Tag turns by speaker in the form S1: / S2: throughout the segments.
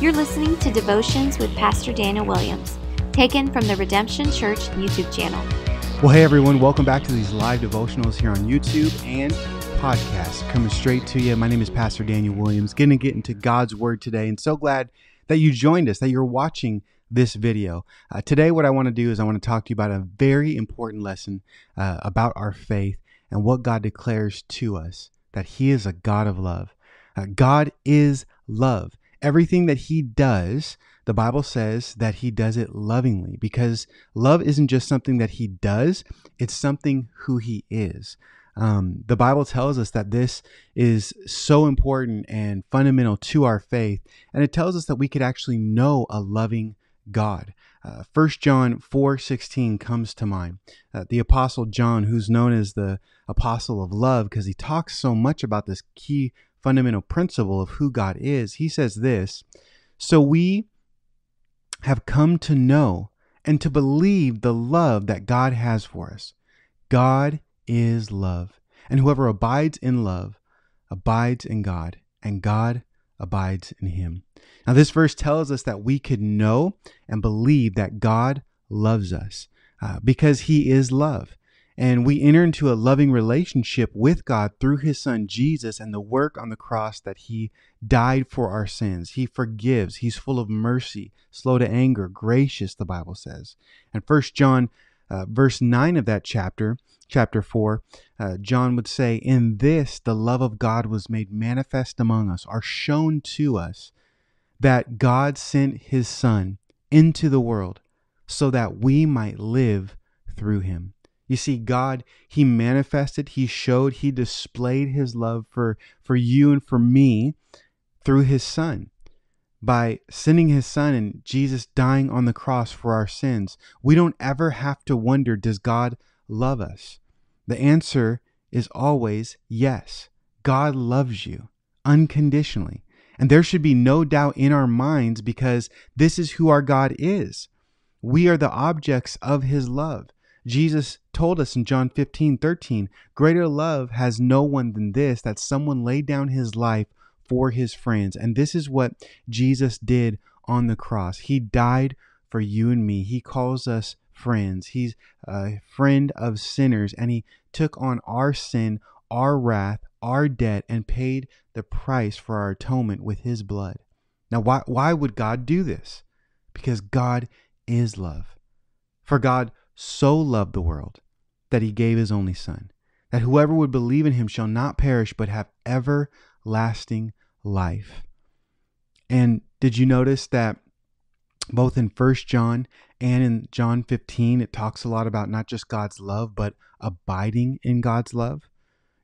S1: You're listening to Devotions with Pastor Daniel Williams, taken from the Redemption Church YouTube channel.
S2: Well, hey everyone, welcome back to these live devotionals here on YouTube and podcast coming straight to you. My name is Pastor Daniel Williams, Going to get into God's Word today, and so glad that you joined us, that you're watching this video. Uh, today, what I want to do is I want to talk to you about a very important lesson uh, about our faith and what God declares to us that He is a God of love. Uh, God is love. Everything that He does, the Bible says that He does it lovingly because love isn't just something that He does, it's something who He is. Um, the Bible tells us that this is so important and fundamental to our faith, and it tells us that we could actually know a loving God. Uh, 1 John 4:16 comes to mind. Uh, the apostle John, who's known as the apostle of love because he talks so much about this key fundamental principle of who God is. He says this, "So we have come to know and to believe the love that God has for us. God is love, and whoever abides in love abides in God, and God abides in him." Now, this verse tells us that we could know and believe that God loves us uh, because He is love. And we enter into a loving relationship with God through His Son Jesus and the work on the cross that He died for our sins. He forgives, He's full of mercy, slow to anger, gracious, the Bible says. And First John, uh, verse 9 of that chapter, chapter 4, uh, John would say, In this the love of God was made manifest among us, are shown to us that God sent his Son into the world so that we might live through him. You see, God, He manifested, He showed, He displayed His love for, for you and for me through His Son. By sending His Son and Jesus dying on the cross for our sins, we don't ever have to wonder, does God love us? The answer is always yes. God loves you unconditionally. And there should be no doubt in our minds because this is who our God is. We are the objects of his love. Jesus told us in John 15, 13, greater love has no one than this, that someone laid down his life for his friends. And this is what Jesus did on the cross. He died for you and me. He calls us friends. He's a friend of sinners, and he took on our sin, our wrath, our debt, and paid the price for our atonement with his blood. Now, why, why would God do this? Because God is love. For God so loved the world that he gave his only Son, that whoever would believe in him shall not perish but have everlasting life. And did you notice that both in First John and in John 15, it talks a lot about not just God's love, but abiding in God's love?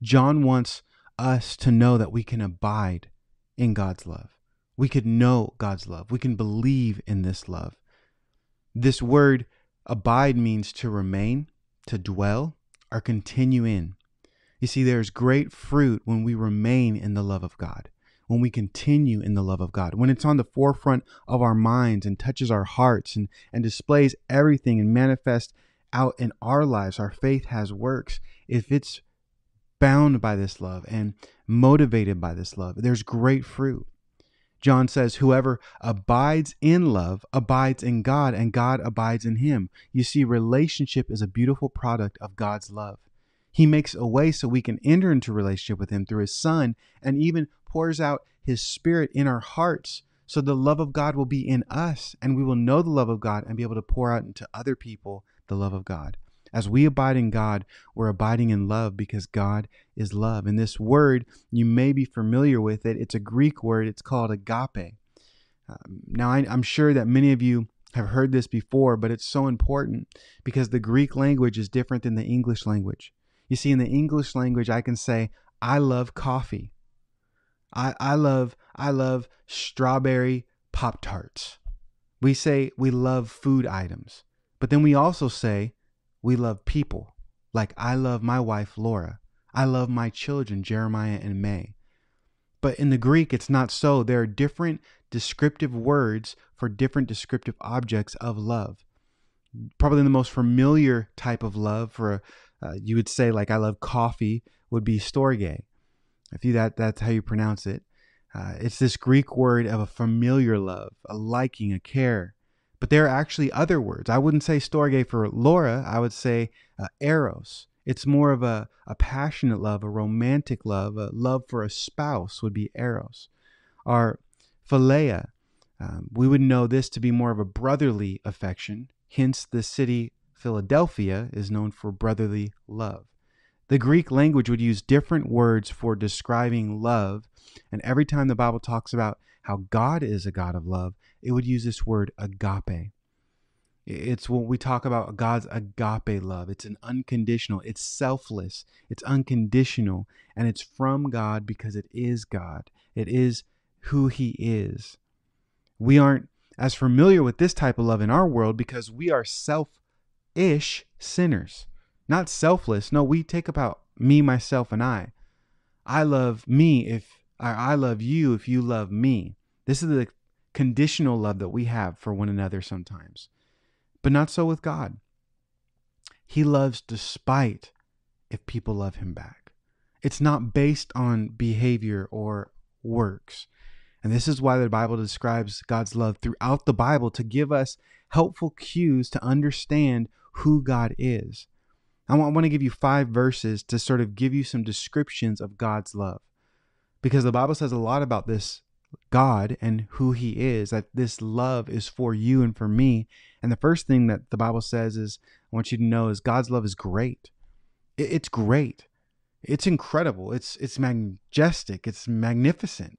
S2: John wants us to know that we can abide in God's love. We could know God's love. We can believe in this love. This word abide means to remain, to dwell, or continue in. You see, there's great fruit when we remain in the love of God, when we continue in the love of God, when it's on the forefront of our minds and touches our hearts and, and displays everything and manifests out in our lives. Our faith has works. If it's bound by this love and motivated by this love. There's great fruit. John says, Whoever abides in love abides in God, and God abides in him. You see, relationship is a beautiful product of God's love. He makes a way so we can enter into relationship with him through his Son, and even pours out his Spirit in our hearts so the love of God will be in us, and we will know the love of God and be able to pour out into other people the love of God. As we abide in God, we're abiding in love because God is love. And this word, you may be familiar with it. It's a Greek word, it's called agape. Um, now, I, I'm sure that many of you have heard this before, but it's so important because the Greek language is different than the English language. You see, in the English language, I can say, I love coffee. I, I love I love strawberry pop tarts. We say we love food items, but then we also say we love people. Like I love my wife, Laura. I love my children, Jeremiah and May. But in the Greek, it's not so. There are different descriptive words for different descriptive objects of love. Probably the most familiar type of love for, uh, you would say, like, I love coffee, would be storge. If you that that's how you pronounce it. Uh, it's this Greek word of a familiar love, a liking, a care. But there are actually other words. I wouldn't say storge for Laura. I would say uh, eros. It's more of a, a passionate love, a romantic love, a love for a spouse would be eros. Our philia, um, we would know this to be more of a brotherly affection. Hence, the city Philadelphia is known for brotherly love. The Greek language would use different words for describing love, and every time the Bible talks about how God is a God of love, it would use this word agape. It's when we talk about God's agape love. It's an unconditional, it's selfless, it's unconditional, and it's from God because it is God. It is who He is. We aren't as familiar with this type of love in our world because we are self ish sinners not selfless. No, we take about me, myself, and I. I love me if I love you if you love me. This is the conditional love that we have for one another sometimes, but not so with God. He loves despite if people love him back. It's not based on behavior or works. And this is why the Bible describes God's love throughout the Bible to give us helpful cues to understand who God is. I want, I want to give you five verses to sort of give you some descriptions of God's love. Because the Bible says a lot about this God and who He is, that this love is for you and for me. And the first thing that the Bible says is, I want you to know, is God's love is great. It's great. It's incredible. It's it's majestic. It's magnificent.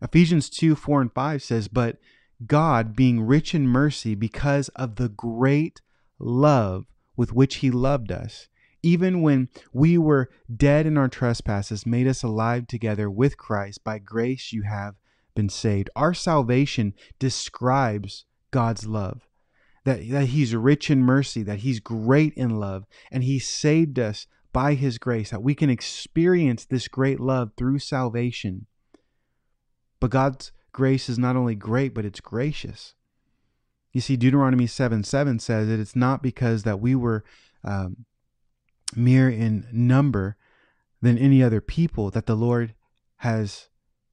S2: Ephesians 2, 4, and 5 says, But God, being rich in mercy because of the great love with which he loved us, even when we were dead in our trespasses, made us alive together with Christ. By grace you have been saved. Our salvation describes God's love. That, that he's rich in mercy, that he's great in love, and he saved us by his grace, that we can experience this great love through salvation. But God's grace is not only great, but it's gracious. You see, Deuteronomy 7 7 says that it's not because that we were um, mere in number than any other people that the Lord has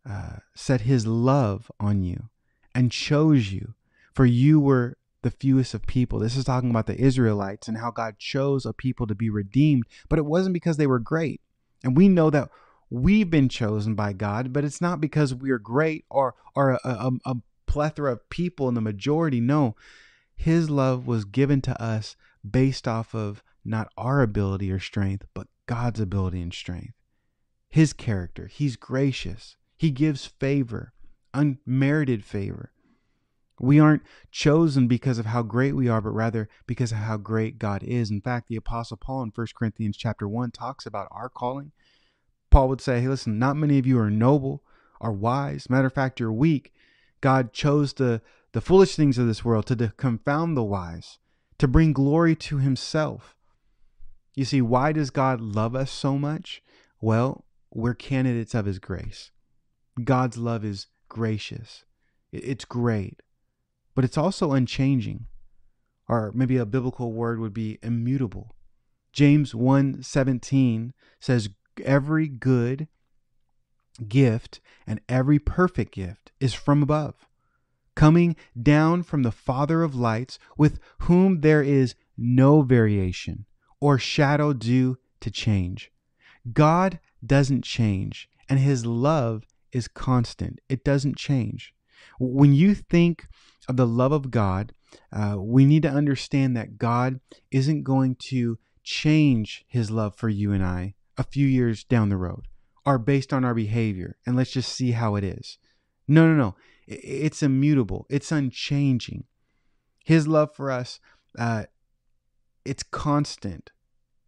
S2: uh, set his love on you and chose you, for you were the fewest of people. This is talking about the Israelites and how God chose a people to be redeemed, but it wasn't because they were great. And we know that we've been chosen by God, but it's not because we're great or or a, a, a plethora of people in the majority. No, his love was given to us based off of not our ability or strength, but God's ability and strength. His character. He's gracious. He gives favor, unmerited favor. We aren't chosen because of how great we are, but rather because of how great God is. In fact, the apostle Paul in 1 Corinthians chapter 1 talks about our calling. Paul would say, "Hey, listen, not many of you are noble, are wise. Matter of fact, you're weak. God chose the, the foolish things of this world to confound the wise, to bring glory to himself. You see, why does God love us so much? Well, we're candidates of his grace. God's love is gracious, it's great, but it's also unchanging. Or maybe a biblical word would be immutable. James 1:17 says every good gift and every perfect gift is from above, coming down from the Father of lights, with whom there is no variation or shadow due to change. God doesn't change, and his love is constant. It doesn't change. When you think of the love of God, uh, we need to understand that God isn't going to change his love for you and I a few years down the road are based on our behavior and let's just see how it is. No, no, no. It's immutable. It's unchanging. His love for us, uh, it's constant.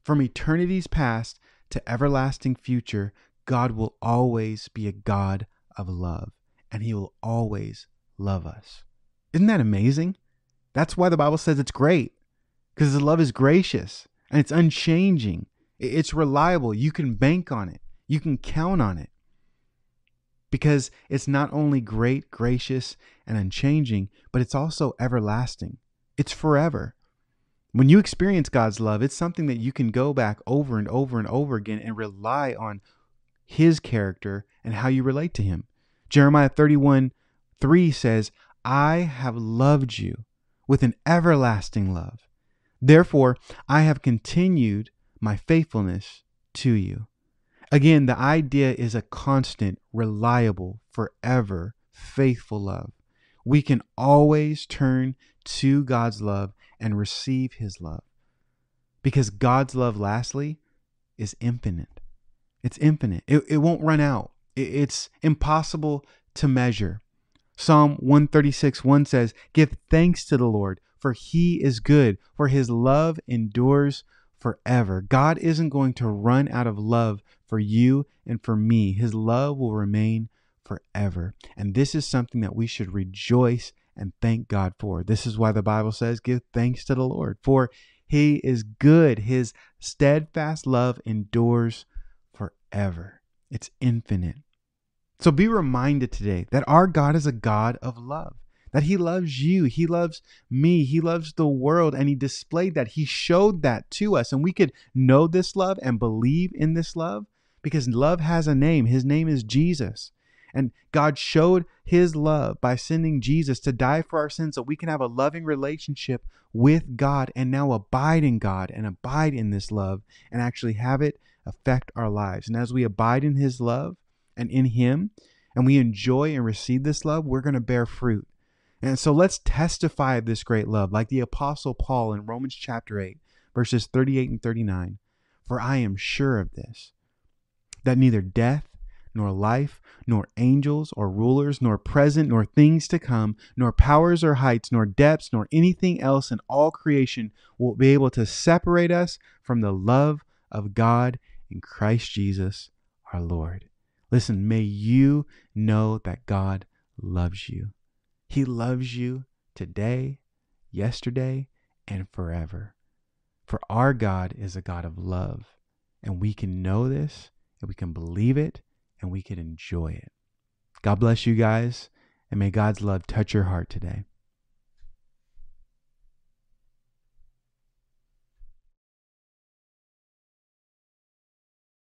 S2: From eternity's past to everlasting future, God will always be a God of love, and He will always love us. Isn't that amazing? That's why the Bible says it's great, because His love is gracious and it's unchanging. It's reliable. You can bank on it. You can count on it because it's not only great, gracious, and unchanging, but it's also everlasting. It's forever. When you experience God's love, it's something that you can go back over and over and over again and rely on His character and how you relate to Him. Jeremiah 31 3 says, I have loved you with an everlasting love. Therefore, I have continued my faithfulness to you. Again, the idea is a constant, reliable, forever, faithful love. We can always turn to God's love and receive his love. Because God's love, lastly, is infinite. It's infinite. It, it won't run out. It, it's impossible to measure. Psalm 136 1 says, Give thanks to the Lord, for he is good, for his love endures forever. God isn't going to run out of love for you and for me. His love will remain forever. And this is something that we should rejoice and thank God for. This is why the Bible says, Give thanks to the Lord, for he is good. His steadfast love endures forever, it's infinite. So be reminded today that our God is a God of love, that He loves you, He loves me, He loves the world, and He displayed that. He showed that to us, and we could know this love and believe in this love because love has a name. His name is Jesus. And God showed his love by sending Jesus to die for our sins so we can have a loving relationship with God and now abide in God and abide in this love and actually have it affect our lives. And as we abide in his love and in him and we enjoy and receive this love, we're going to bear fruit. And so let's testify of this great love, like the Apostle Paul in Romans chapter 8, verses 38 and 39. For I am sure of this, that neither death, nor life, nor angels, or rulers, nor present, nor things to come, nor powers or heights, nor depths, nor anything else in all creation will be able to separate us from the love of God in Christ Jesus our Lord. Listen, may you know that God loves you. He loves you today, yesterday, and forever. For our God is a God of love, and we can know this, and we can believe it, and we can enjoy it. God bless you guys, and may God's love touch your heart today.